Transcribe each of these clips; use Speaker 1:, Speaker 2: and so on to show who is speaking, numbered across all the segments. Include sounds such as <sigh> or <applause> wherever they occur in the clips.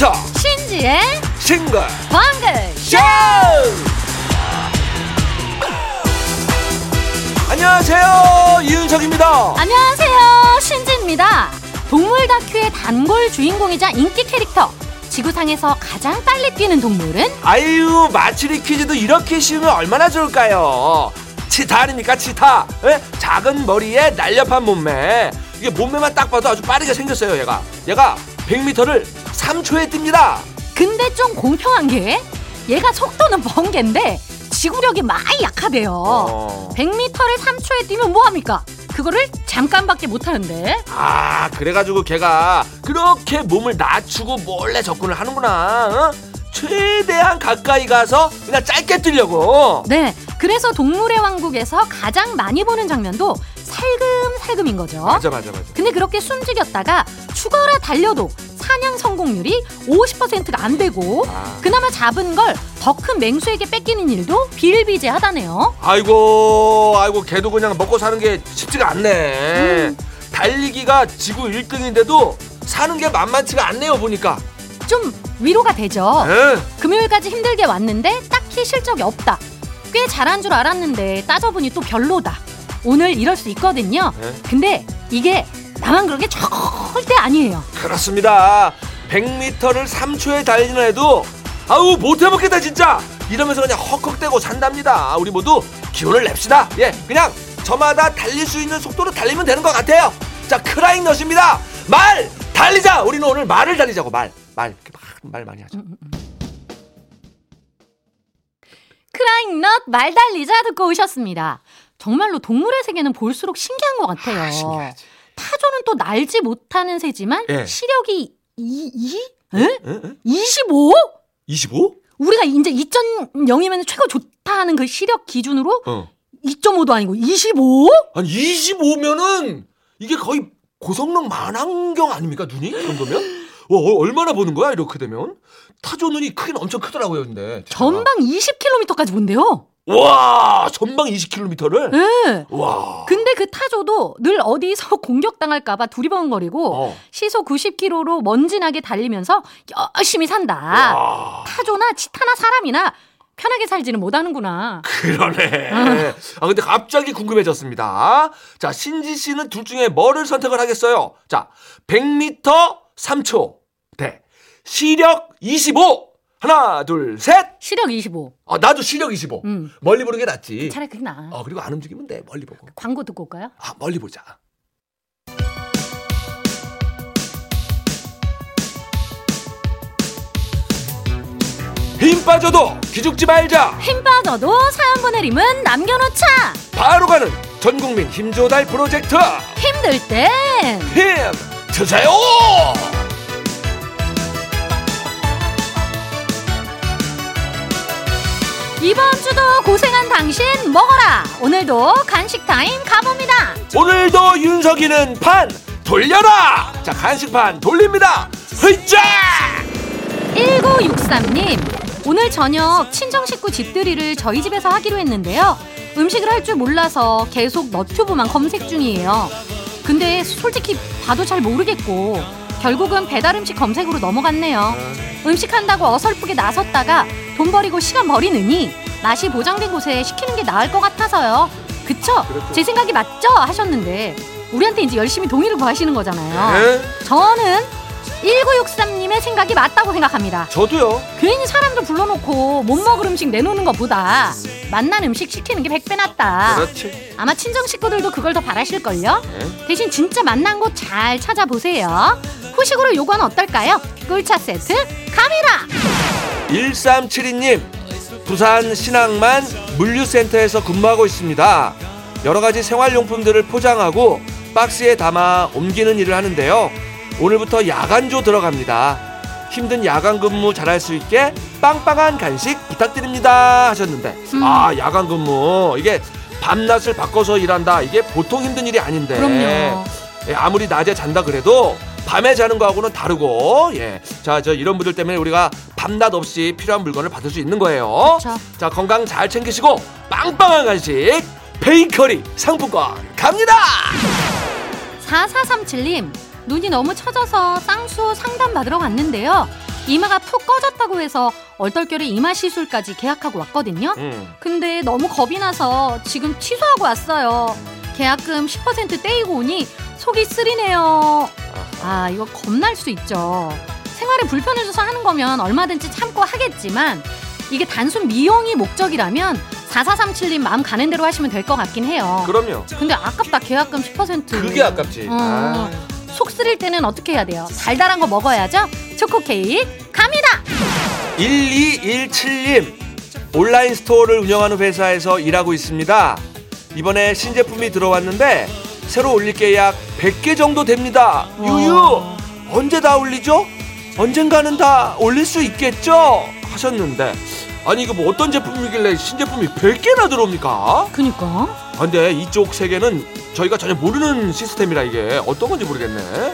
Speaker 1: 윤정수
Speaker 2: 신지의
Speaker 1: 싱글.
Speaker 2: 방글
Speaker 1: 쇼! 안녕하세요. 이윤석입니다.
Speaker 2: 안녕하세요. 신지입니다. 동물 다큐의 단골 주인공이자 인기 캐릭터. 지구상에서 가장 빨리 뛰는 동물은?
Speaker 1: 아유 마추리 퀴즈도 이렇게 쉬우면 얼마나 좋을까요? 치타 아닙니까? 치타. 에? 작은 머리에 날렵한 몸매. 이게 몸매만 딱 봐도 아주 빠르게 생겼어요 얘가. 얘가 100m를 3초에 뜁니다
Speaker 2: 근데 좀 공평한 게 얘가 속도는 번개인데 지구력이 많이 약하대요
Speaker 1: 어.
Speaker 2: 100m를 3초에 뛰면 뭐합니까? 그거를 잠깐밖에 못하는데
Speaker 1: 아 그래가지고 걔가 그렇게 몸을 낮추고 몰래 접근을 하는구나 어? 최대한 가까이 가서 그냥 짧게 뛰려고
Speaker 2: 네 그래서 동물의 왕국에서 가장 많이 보는 장면도 살금살금인 거죠
Speaker 1: 맞아 맞아 맞아
Speaker 2: 근데 그렇게 숨죽였다가 죽어라 달려도 사냥 성공률이 50%가 안 되고
Speaker 1: 아.
Speaker 2: 그나마 잡은 걸 더 큰 맹수에게 뺏기는 일도 비일비재하다네요.
Speaker 1: 아이고 아이고 걔도 그냥 먹고 사는 게 쉽지가 않네
Speaker 2: 음.
Speaker 1: 달리기가 지구 1등인데도 사는 게 만만치가 않네요 보니까
Speaker 2: 좀 위로가 되죠.
Speaker 1: 에?
Speaker 2: 금요일까지 힘들게 왔는데 딱히 실적이 없다. 꽤 잘한 줄 알았는데 따져보니 또 별로다. 오늘 이럴 수 있거든요.
Speaker 1: 네.
Speaker 2: 근데 이게 나만 그런 게 절대 아니에요.
Speaker 1: 그렇습니다. 100m를 3초에 달리는 애도 아우 못 해먹겠다 진짜! 이러면서 그냥 헉헉대고 산답니다. 우리 모두 기운을 냅시다. 예 그냥 저마다 달릴 수 있는 속도로 달리면 되는 것 같아요. 자 크라잉 넛입니다. 말 달리자! 우리는 오늘 말을 달리자고. 말 말말 많이 하죠.
Speaker 2: 크라잉 넛 말 달리자 듣고 오셨습니다. 정말로 동물의 세계는 볼수록 신기한 것 같아요.
Speaker 1: 아,
Speaker 2: 타조는 또 날지 못하는 새지만
Speaker 1: 예.
Speaker 2: 시력이 2, 2? 에?
Speaker 1: 에? 에?
Speaker 2: 25?
Speaker 1: 25?
Speaker 2: 우리가 이제 2.0이면 최고 좋다 하는 그 시력 기준으로
Speaker 1: 어
Speaker 2: 2.5도 아니고 25?
Speaker 1: 아니 25면은 이게 거의 고성능 만안경 아닙니까 눈이 이 정도면? 와 어, 얼마나 보는 거야 이렇게 되면? 타조 눈이 크긴 엄청 크더라고요 근데
Speaker 2: 전방 20km까지 본대요.
Speaker 1: 와 전방 20km를?
Speaker 2: 예.
Speaker 1: 와.
Speaker 2: 근데 그 타조도 늘 어디서 <laughs> 공격당할까봐 두리번거리고
Speaker 1: 어.
Speaker 2: 시속 90km로 먼지나게 달리면서 열심히 산다.
Speaker 1: 와.
Speaker 2: 타조나 치타나 사람이나 편하게 살지는 못하는구나.
Speaker 1: 그러네. 아 근데 갑자기 궁금해졌습니다. 자 신지 씨는 둘 중에 뭐를 선택을 하겠어요? 자 100m 3초. 대 시력 25 하나 둘 셋
Speaker 2: 시력 25.
Speaker 1: 아, 나도 시력 25
Speaker 2: 음.
Speaker 1: 멀리 보는 게 낫지
Speaker 2: 차라리 그게 나아.
Speaker 1: 어 그리고 안 움직이면 돼 멀리 보고
Speaker 2: 광고 듣고 올까요?
Speaker 1: 아 멀리 보자 힘 빠져도 기죽지 말자
Speaker 2: 힘 빠져도 사연 보내림은 남겨놓자.
Speaker 1: 바로 가는 전국민 힘조달 프로젝트
Speaker 2: 힘들
Speaker 1: 땐힘 드세요
Speaker 2: 이번 주도 고생한 당신 먹어라. 오늘도 간식 타임 가봅니다.
Speaker 1: 오늘도 윤석이는 판 돌려라 자 간식판 돌립니다 흐이짜
Speaker 2: 1963님, 오늘 저녁 친정 식구 집들이를 저희 집에서 하기로 했는데요. 음식을 할 줄 몰라서 계속 너튜브만 검색 중이에요. 근데 솔직히 봐도 잘 모르겠고, 결국은 배달 음식 검색으로 넘어갔네요. 음식 한다고 어설프게 나섰다가 돈 버리고 시간 버리느니 맛이 보장된 곳에 시키는 게 나을 것 같아서요. 그쵸?
Speaker 1: 그렇죠.
Speaker 2: 제 생각이 맞죠? 하셨는데, 우리한테 이제 열심히 동의를 구하시는 거잖아요.
Speaker 1: 네,
Speaker 2: 저는 1963님의 생각이 맞다고 생각합니다.
Speaker 1: 저도요
Speaker 2: 괜히 사람들 불러놓고 못 먹을 음식 내놓는 것보다 맛난 음식 시키는 게 100배 낫다.
Speaker 1: 그렇지
Speaker 2: 아마 친정 식구들도 그걸 더 바라실걸요?
Speaker 1: 네.
Speaker 2: 대신 진짜 맛난 곳 잘 찾아보세요. 후식으로 요건 어떨까요? 꿀차 세트 갑니다!
Speaker 1: 1372님 부산 신앙만 물류센터에서 근무하고 있습니다 여러 가지 생활용품들을 포장하고 박스에 담아 옮기는 일을 하는데요 오늘부터 야간조 들어갑니다 힘든 야간 근무 잘할 수 있게 빵빵한 간식 부탁드립니다 하셨는데
Speaker 2: 음.
Speaker 1: 아 야간 근무 이게 밤낮을 바꿔서 일한다 이게 보통 힘든 일이 아닌데
Speaker 2: 그럼요.
Speaker 1: 예, 아무리 낮에 잔다 그래도 밤에 자는 거하고는 다르고 예. 자, 저 이런 분들 때문에 우리가 밤낮 없이 필요한 물건을 받을 수 있는 거예요.
Speaker 2: 그쵸.
Speaker 1: 자, 건강 잘 챙기시고 빵빵한 간식 베이커리 상품권 갑니다.
Speaker 2: 4437님, 눈이 너무 처져서 쌍수 상담 받으러 갔는데요. 이마가 푹 꺼졌다고 해서 얼떨결에 이마 시술까지 계약하고 왔거든요.
Speaker 1: 음.
Speaker 2: 근데 너무 겁이 나서 지금 취소하고 왔어요. 계약금 10% 떼이고 오니 속이 쓰리네요. 아, 이거 겁날 수 있죠. 생활에 불편을 줘서 하는 거면 얼마든지 참고 하겠지만 이게 단순 미용이 목적이라면 4437님 마음 가는 대로 하시면 될 것 같긴 해요.
Speaker 1: 그럼요.
Speaker 2: 근데 아깝다 계약금 10%.
Speaker 1: 그게 아깝지.
Speaker 2: 어,
Speaker 1: 아.
Speaker 2: 속 쓰릴 때는 어떻게 해야 돼요? 달달한 거 먹어야죠. 초코 케이크 갑니다.
Speaker 1: 1217님 온라인 스토어를 운영하는 회사에서 일하고 있습니다. 이번에 신제품이 들어왔는데 새로 올릴 게 약 100개 정도 됩니다. 유유
Speaker 2: 와.
Speaker 1: 언제 다 올리죠? 언젠가는 다 올릴 수 있겠죠? 하셨는데 아니 이거 뭐 어떤 제품이길래 신제품이 100개나 들어옵니까?
Speaker 2: 그니까.
Speaker 1: 아, 근데 이쪽 세계는 저희가 전혀 모르는 시스템이라 이게 어떤 건지 모르겠네.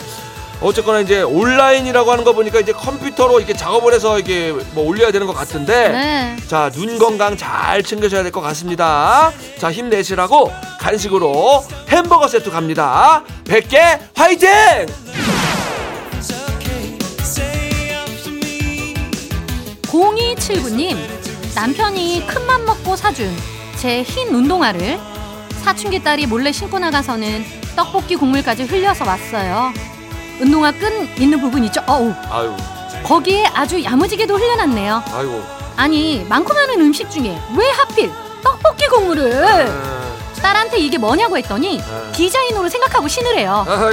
Speaker 1: 어쨌거나 이제 온라인이라고 하는 거 보니까 이제 컴퓨터로 이렇게 작업을 해서 이게 뭐 올려야 되는 것 같은데
Speaker 2: 네.
Speaker 1: 자 눈 건강 잘 챙겨줘야 될 것 같습니다. 자 힘내시라고 간식으로 햄버거 세트 갑니다. 100개 화이팅!
Speaker 2: 공2 7 9님 남편이 큰맘 먹고 사준 제 흰 운동화를 사춘기 딸이 몰래 신고 나가서는 떡볶이 국물까지 흘려서 왔어요. 운동화 끈 있는 부분 있죠? 어우
Speaker 1: 아유
Speaker 2: 거기에 아주 야무지게도 흘려놨네요.
Speaker 1: 아이고
Speaker 2: 아니 많고 많은 음식 중에 왜 하필 떡볶이 국물을
Speaker 1: 아,
Speaker 2: 딸한테 이게 뭐냐고 했더니
Speaker 1: 아.
Speaker 2: 디자인으로 생각하고 신으래요. 아,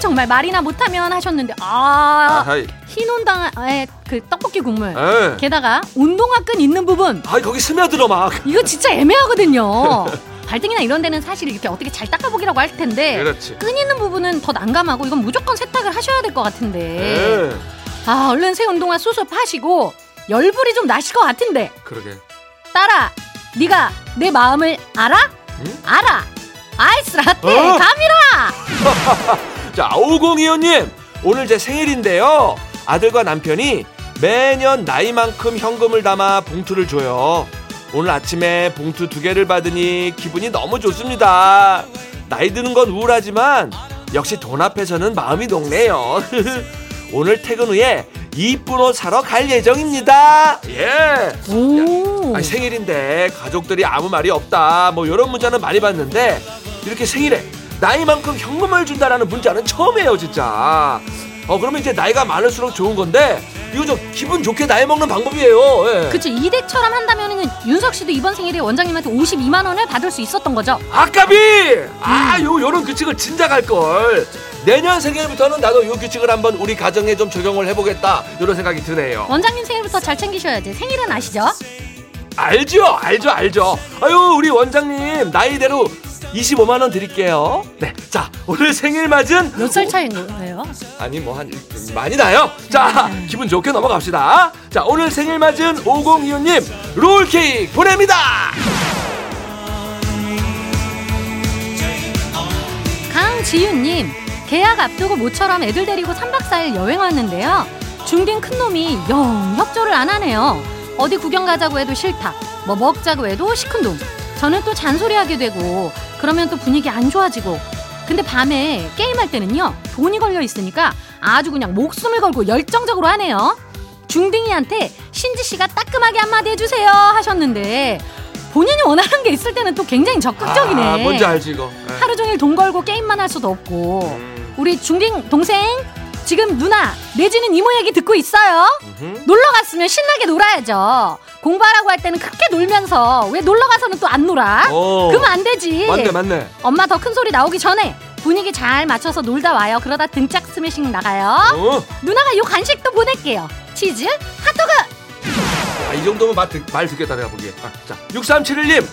Speaker 2: 정말 말이나 못하면 하셨는데 아
Speaker 1: 아하이
Speaker 2: 흰 운동화에 그 떡볶이 국물
Speaker 1: 에.
Speaker 2: 게다가 운동화 끈 있는 부분
Speaker 1: 아이 거기 스며들어 막
Speaker 2: 이거 진짜 애매하거든요. <laughs> 발등이나 이런 데는 사실 이렇게 어떻게 잘 닦아보기라고 할 텐데
Speaker 1: 그렇지
Speaker 2: 끈 있는 부분은 더 난감하고 이건 무조건 세탁을 하셔야 될 것 같은데
Speaker 1: 에.
Speaker 2: 아 얼른 새 운동화 수습하시고 열불이 좀 나실 것 같은데
Speaker 1: 그러게
Speaker 2: 딸아 네가 내 마음을 알아?
Speaker 1: 응?
Speaker 2: 알아 아이스 라떼
Speaker 1: 어?
Speaker 2: 감이라 <laughs>
Speaker 1: 자, 5025님, 오늘 제 생일인데요. 아들과 남편이 매년 나이만큼 현금을 담아 봉투를 줘요. 오늘 아침에 봉투 두 개를 받으니 기분이 너무 좋습니다. 나이 드는 건 우울하지만 역시 돈 앞에서는 마음이 녹네요. <laughs> 오늘 퇴근 후에 이쁜 옷 사러 갈 예정입니다. 예.
Speaker 2: 오
Speaker 1: 아니, 생일인데 가족들이 아무 말이 없다 뭐 이런 문자는 많이 봤는데 이렇게 생일에 나이만큼 현금을 준다라는 문자는 처음이에요 진짜 어 그러면 이제 나이가 많을수록 좋은 건데 이거 좀 기분 좋게 나이 먹는 방법이에요 예.
Speaker 2: 그쵸 이댁처럼 한다면은 윤석 씨도 이번 생일에 원장님한테 52만 원을 받을 수 있었던 거죠.
Speaker 1: 아까비 아 요 요런 규칙을 진작 할 걸 내년 생일부터는 나도 요 규칙을 한번 우리 가정에 좀 적용을 해보겠다 이런 생각이 드네요
Speaker 2: 원장님 생일부터 잘 챙기셔야지. 생일은 아시죠?
Speaker 1: 알죠, 알죠, 알죠. 아유, 우리 원장님 나이대로 25만 원 드릴게요. 네, 자 오늘 생일 맞은
Speaker 2: 몇 살 차이인 거예요?
Speaker 1: 아니 뭐 한 많이 나요. 자 기분 좋게 넘어갑시다. 자 오늘 생일 맞은 5025 님 롤 케이크 보냅니다.
Speaker 2: 강지윤 님 계약 앞두고 모처럼 애들 데리고 3박 4일 여행 왔는데요. 중딩 큰 놈이 영 협조를 안 하네요. 어디 구경 가자고 해도 싫다. 뭐 먹자고 해도 시큰둥. 저는 또 잔소리하게 되고 그러면 또 분위기 안 좋아지고. 근데 밤에 게임할 때는요 돈이 걸려 있으니까 아주 그냥 목숨을 걸고 열정적으로 하네요. 중딩이한테 신지 씨가 따끔하게 한마디 해주세요 하셨는데 본인이 원하는 게 있을 때는 또 굉장히 적극적이네.
Speaker 1: 아, 뭔지 알지 이거. 예.
Speaker 2: 하루 종일 돈 걸고 게임만 할 수도 없고
Speaker 1: 음,
Speaker 2: 우리 중딩 동생 지금 누나 내지는 이모 얘기 듣고 있어요?
Speaker 1: 음흠.
Speaker 2: 놀러 갔으면 신나게 놀아야죠. 공부하라고 할 때는 크게 놀면서 왜 놀러 가서는 또 안 놀아?
Speaker 1: 어.
Speaker 2: 그러면 안 되지.
Speaker 1: 맞네, 맞네.
Speaker 2: 엄마 더 큰 소리 나오기 전에 분위기 잘 맞춰서 놀다 와요. 그러다 등짝 스매싱 나가요.
Speaker 1: 어.
Speaker 2: 누나가 요 간식도 보낼게요. 치즈 핫도그!
Speaker 1: 아, 이 정도면 말, 듣, 말 듣겠다 내가 보기에. 아, 자 6371님.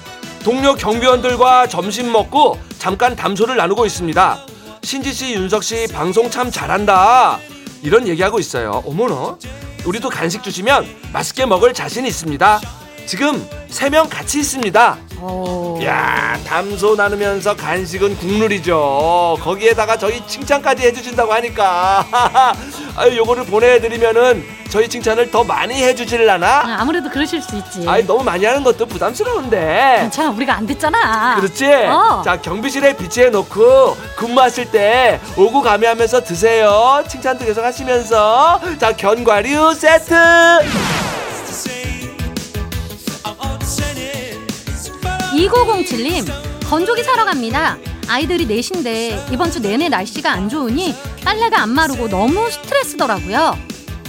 Speaker 1: 동료 경비원들과 점심 먹고 잠깐 담소를 나누고 있습니다 신지 씨 윤석 씨 방송 참 잘한다. 이런 얘기하고 있어요. 어머나 우리도 간식 주시면 맛있게 먹을 자신 있습니다 지금 세 명 같이 있습니다.
Speaker 2: 어.
Speaker 1: 야 담소 나누면서 간식은 국룰이죠. 거기에다가 저희 칭찬까지 해주신다고 하니까 <laughs> 아유 요거를 보내드리면은 저희 칭찬을 더 많이 해주실라나?
Speaker 2: 아, 아무래도 그러실 수 있지.
Speaker 1: 아이 너무 많이 하는 것도 부담스러운데.
Speaker 2: 괜찮아, 우리가 안 됐잖아.
Speaker 1: 그렇지?
Speaker 2: 어.
Speaker 1: 자 경비실에 비치해 놓고 근무하실 때 오고 가며 하면서 드세요. 칭찬도 계속 하시면서 자 견과류 세트.
Speaker 2: 2907님, 건조기 사러 갑니다. 아이들이 넷인데 이번 주 내내 날씨가 안 좋으니 빨래가 안 마르고 너무 스트레스더라고요.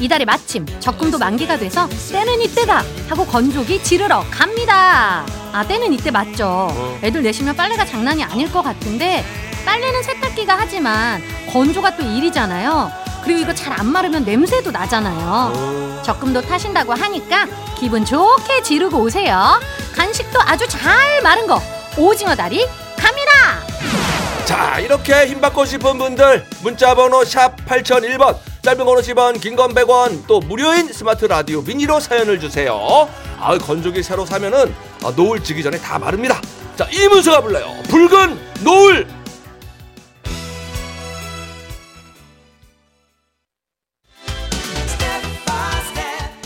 Speaker 2: 이달에 마침 적금도 만기가 돼서 때는 이때다 하고 건조기 지르러 갑니다. 아 때는 이때 맞죠. 애들 내시면 빨래가 장난이 아닐 것 같은데 빨래는 세탁기가 하지만 건조가 또 일이잖아요. 그리고 이거 잘 안 마르면 냄새도 나잖아요. 적금도 타신다고 하니까 기분 좋게 지르고 오세요. 간식도 아주 잘 마른 거. 오징어 다리 갑니다.
Speaker 1: 자 이렇게 힘 받고 싶은 분들 문자번호 샵 8001번 짧은 건 50원 긴 건 100원 또 무료인 스마트 라디오 미니로 사연을 주세요. 아 건조기 새로 사면은 아, 노을 지기 전에 다 마릅니다. 자 이문세가 불러요. 붉은 노을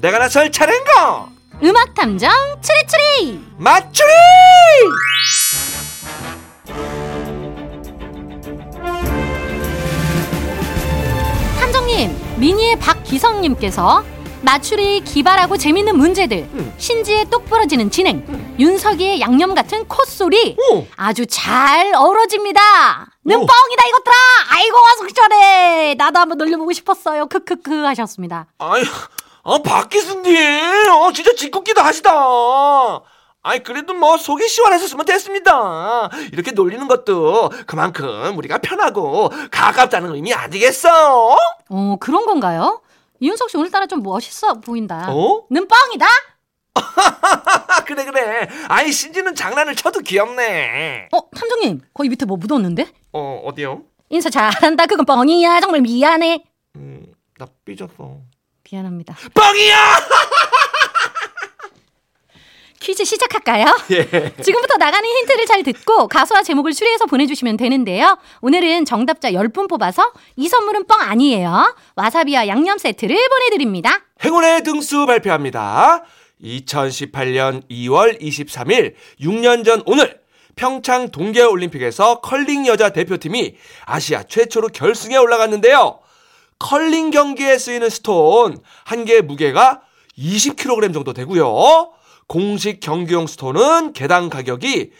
Speaker 1: 내가 나설 차례인가
Speaker 2: 음악 탐정 추리추리.
Speaker 1: 맞추리
Speaker 2: 탐정님, 미니의 박기성님께서 맞추리 기발하고 재밌는 문제들,
Speaker 1: 음.
Speaker 2: 신지의 똑부러지는 진행, 윤석이의 양념 같은 콧소리
Speaker 1: 오.
Speaker 2: 아주 잘 어우러집니다. 는
Speaker 1: 오.
Speaker 2: 뻥이다 이것들아. 아이고 와서 그전에 나도 한번 놀려보고 싶었어요. 크크크 하셨습니다.
Speaker 1: 아이, 아, 박기순님, 어, 진짜 짓궂기도 하시다. 아이, 그래도 뭐, 속이 시원했었으면 됐습니다. 이렇게 놀리는 것도 그만큼 우리가 편하고 가깝다는 의미 아니겠어?
Speaker 2: 어 그런 건가요? 이윤석 씨 오늘따라 좀 멋있어 보인다.
Speaker 1: 어?
Speaker 2: 는 뻥이다.
Speaker 1: 아, 그래, 그래. 아이, 신지는 장난을 쳐도 귀엽네.
Speaker 2: 어 탐정님 거기 밑에 뭐 묻었는데?
Speaker 1: 어, 어디요?
Speaker 2: 인사 잘한다 그건 뻥이야 정말 미안해.
Speaker 1: 음, 나 삐졌어.
Speaker 2: 미안합니다.
Speaker 1: 뻥이야! <laughs>
Speaker 2: 퀴즈 시작할까요? <laughs>
Speaker 1: 예.
Speaker 2: 지금부터 나가는 힌트를 잘 듣고 가수와 제목을 추리해서 보내주시면 되는데요. 오늘은 정답자 10분 뽑아서 이 선물은 뻥 아니에요. 와사비와 양념 세트를 보내드립니다.
Speaker 1: 행운의 등수 발표합니다. 2018년 2월 23일, 6년 전 오늘, 평창 동계올림픽에서 컬링 여자 대표팀이 아시아 최초로 결승에 올라갔는데요. 컬링 경기에 쓰이는 스톤 한 개의 무게가 20kg 정도 되고요. 공식 경기용 스톤은 개당 가격이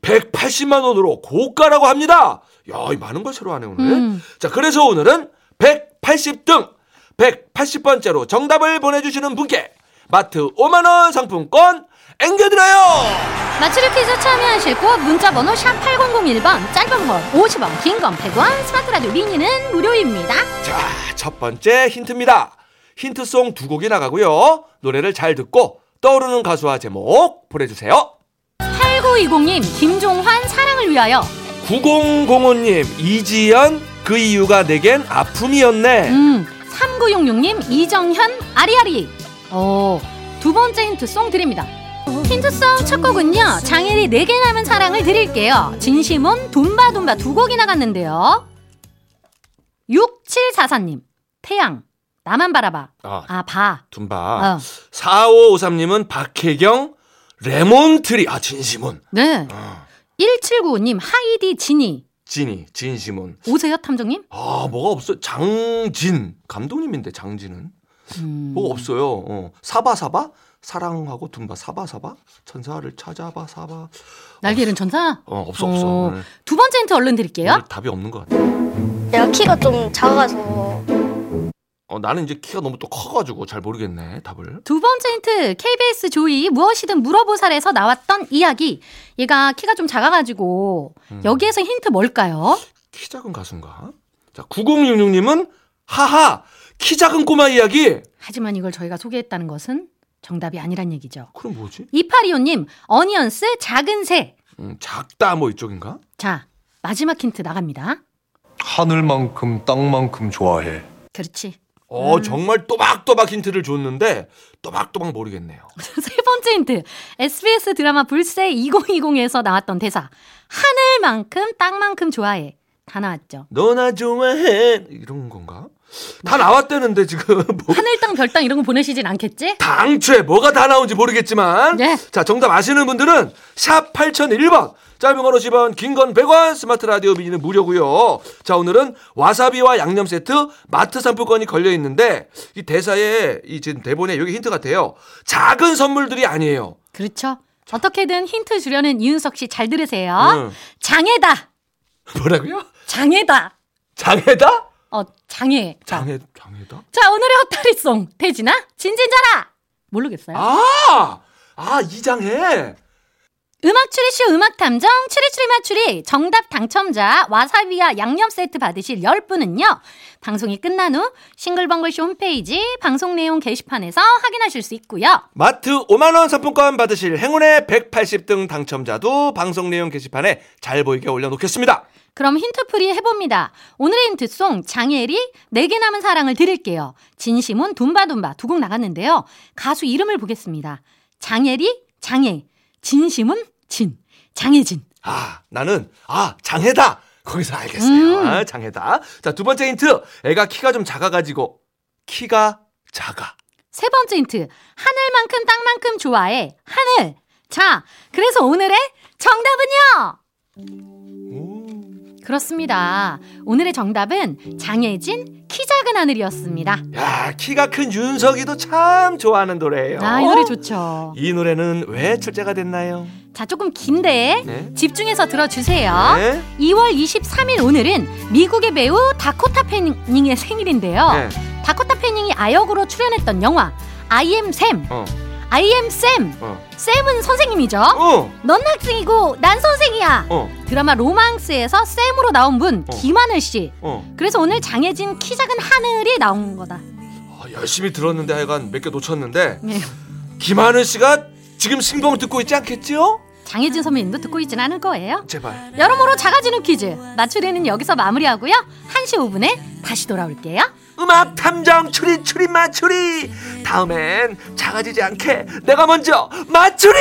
Speaker 1: 180만 원으로 고가라고 합니다. 야, 이 많은 걸 새로 하네 오늘.
Speaker 2: 음.
Speaker 1: 자, 그래서 오늘은 180등 180번째로 정답을 보내주시는 분께 마트 5만 원 상품권 앵겨드려요!
Speaker 2: 맞추리 퀴즈 참여하실 곳 문자 번호 샵 8001번 짧은 건 50원 긴 건 100원 스마트 라디오 미니는 무료입니다.
Speaker 1: 자, 첫 번째 힌트입니다. 힌트송 두 곡이 나가고요. 노래를 잘 듣고 떠오르는 가수와 제목 보내주세요.
Speaker 2: 8920님 김종환 사랑을 위하여
Speaker 1: 9005님, 이지연, 그 이유가 내겐 아픔이었네.
Speaker 2: 음 3966님 이정현 아리아리 어, 두 번째 힌트 송 드립니다. 힌트송 첫 곡은요 장일이 내게 남은 사랑을 드릴게요. 진심은 둠바둠바 두 곡이 나갔는데요. 6744님 태양 나만 바라봐
Speaker 1: 아,
Speaker 2: 아 봐.
Speaker 1: 둠바.
Speaker 2: 어.
Speaker 1: 4553님은 박혜경, Lemon Tree. 아, 진심은.
Speaker 2: 네.
Speaker 1: 어.
Speaker 2: 1795님 하이디 진이
Speaker 1: 진이, 진심은.
Speaker 2: 오세요 탐정님?
Speaker 1: 아, 뭐가 없어. 장진. 감독님인데, 장진은.
Speaker 2: 음.
Speaker 1: 뭐가 없어요. 어. 사바사바? 사랑하고 둠바 사바사바? 천사를 찾아봐, 사바.
Speaker 2: 날개 잃은 천사?
Speaker 1: 어, 없어, 없어.
Speaker 2: 어,
Speaker 1: 오늘,
Speaker 2: 두 번째 힌트 얼른 드릴게요.
Speaker 1: 오늘 답이 없는 것 같아.
Speaker 3: 내가 키가 좀 작아서
Speaker 1: 어, 나는 이제 키가 너무 또 커가지고 잘 모르겠네 답을.
Speaker 2: 두 번째 힌트 KBS 조이 무엇이든 물어보살에서 나왔던 이야기. 얘가 키가 좀 작아가지고 여기에서 힌트 뭘까요?
Speaker 1: 키 작은 가수인가? 자 9066님은 하하 키 작은 꼬마 이야기.
Speaker 2: 하지만 이걸 저희가 소개했다는 것은 정답이 아니란 얘기죠.
Speaker 1: 그럼 뭐지?
Speaker 2: 2825님 어니언스 작은 새.
Speaker 1: 음, 작다 뭐 이쪽인가?
Speaker 2: 자 마지막 힌트 나갑니다.
Speaker 3: 하늘만큼 땅만큼 좋아해.
Speaker 2: 그렇지.
Speaker 1: 어 정말 또박또박 힌트를 줬는데 또박또박 모르겠네요. <laughs>
Speaker 2: 세 번째 힌트. SBS 드라마 불새 2020에서 나왔던 대사. 하늘만큼 땅만큼 좋아해. 다 나왔죠.
Speaker 1: 너나 좋아해 이런 건가? 다 나왔대는데 지금 <laughs> 뭐
Speaker 2: 하늘 땅 별땅 이런 거 보내시진 않겠지?
Speaker 1: 당최 뭐가 다 나온지 모르겠지만
Speaker 2: 네.
Speaker 1: 자 정답 아시는 분들은 샵 8001번 짧은 건 50원 긴 건 100원 스마트 라디오 미니는 무료고요 자 오늘은 와사비와 양념 세트 마트 상품권이 걸려 있는데 이 대사에 이 지금 대본에 여기 힌트 같아요 작은 선물들이 아니에요
Speaker 2: 그렇죠. 어떻게든 힌트 주려는 이윤석 씨 잘 들으세요.
Speaker 1: 응.
Speaker 2: 장애다.
Speaker 1: 뭐라고요?
Speaker 2: 장애다.
Speaker 1: 장애다?
Speaker 2: 어, 장애. 자,
Speaker 1: 장애 장애다?
Speaker 2: 자 오늘의 헛다리송. 태진아, 진진자라. 모르겠어요.
Speaker 1: 아! 아, 이장애.
Speaker 2: 음악 추리쇼 음악 탐정 추리추리 맞추리 정답 당첨자 와사비와 양념 세트 받으실 10분은요. 방송이 끝난 후 싱글벙글쇼 홈페이지 방송 내용 게시판에서 확인하실 수 있고요.
Speaker 1: 마트 5만 원 상품권 받으실 행운의 180등 당첨자도 방송 내용 게시판에 잘 보이게 올려 놓겠습니다.
Speaker 2: 그럼 힌트풀이 해봅니다. 오늘의 힌트송 장예리 내게 남은 사랑을 드릴게요. 진심은 둠바둠바 두 곡 나갔는데요. 가수 이름을 보겠습니다. 장예리 장예 진심은 진 장예진
Speaker 1: 아, 나는, 아, 장애다! 거기서 알겠어요.
Speaker 2: 음.
Speaker 1: 아, 장애다. 자, 두 번째 힌트. 애가 키가 좀 작아가지고, 키가 작아.
Speaker 2: 세 번째 힌트 하늘만큼 땅만큼 좋아해 하늘 자 그래서 오늘의 정답은요 그렇습니다 오늘의 정답은 장예진 키 작은 하늘이었습니다
Speaker 1: 야, 키가 큰 윤석이도 참 좋아하는 노래예요.
Speaker 2: 아이 노래 좋죠
Speaker 1: 이 노래는 왜 출제가 됐나요?
Speaker 2: 자 조금 긴데
Speaker 1: 네.
Speaker 2: 집중해서 들어주세요
Speaker 1: 네.
Speaker 2: 2월 23일 오늘은 미국의 배우 다코타 패닝의 생일인데요
Speaker 1: 네.
Speaker 2: 다코타 패닝이 아역으로 출연했던 영화 I am Sam
Speaker 1: 어,
Speaker 2: I am Sam
Speaker 1: 어.
Speaker 2: 쌤은 선생님이죠
Speaker 1: 어,
Speaker 2: 넌 학생이고 난 선생이야.
Speaker 1: 어,
Speaker 2: 드라마 로망스에서 쌤으로 나온 분
Speaker 1: 어.
Speaker 2: 김하늘 씨.
Speaker 1: 어.
Speaker 2: 그래서 오늘 장혜진 키 작은 하늘이 나온 거다.
Speaker 1: 아, 열심히 들었는데 하여간 몇 개 놓쳤는데,
Speaker 2: 네.
Speaker 1: 김하늘 씨가 지금 신봉 듣고 있지 않겠지요?
Speaker 2: 장혜진 선배님도 듣고 있진 않을 거예요.
Speaker 1: 제발.
Speaker 2: 여러모로 작아지는 퀴즈 맞추리는 여기서 마무리하고요. 1시 5분에 다시 돌아올게요.
Speaker 1: 음악 탐정 추리 추리 맞추리. 다음엔 작아지지 않게 내가 먼저 맞추리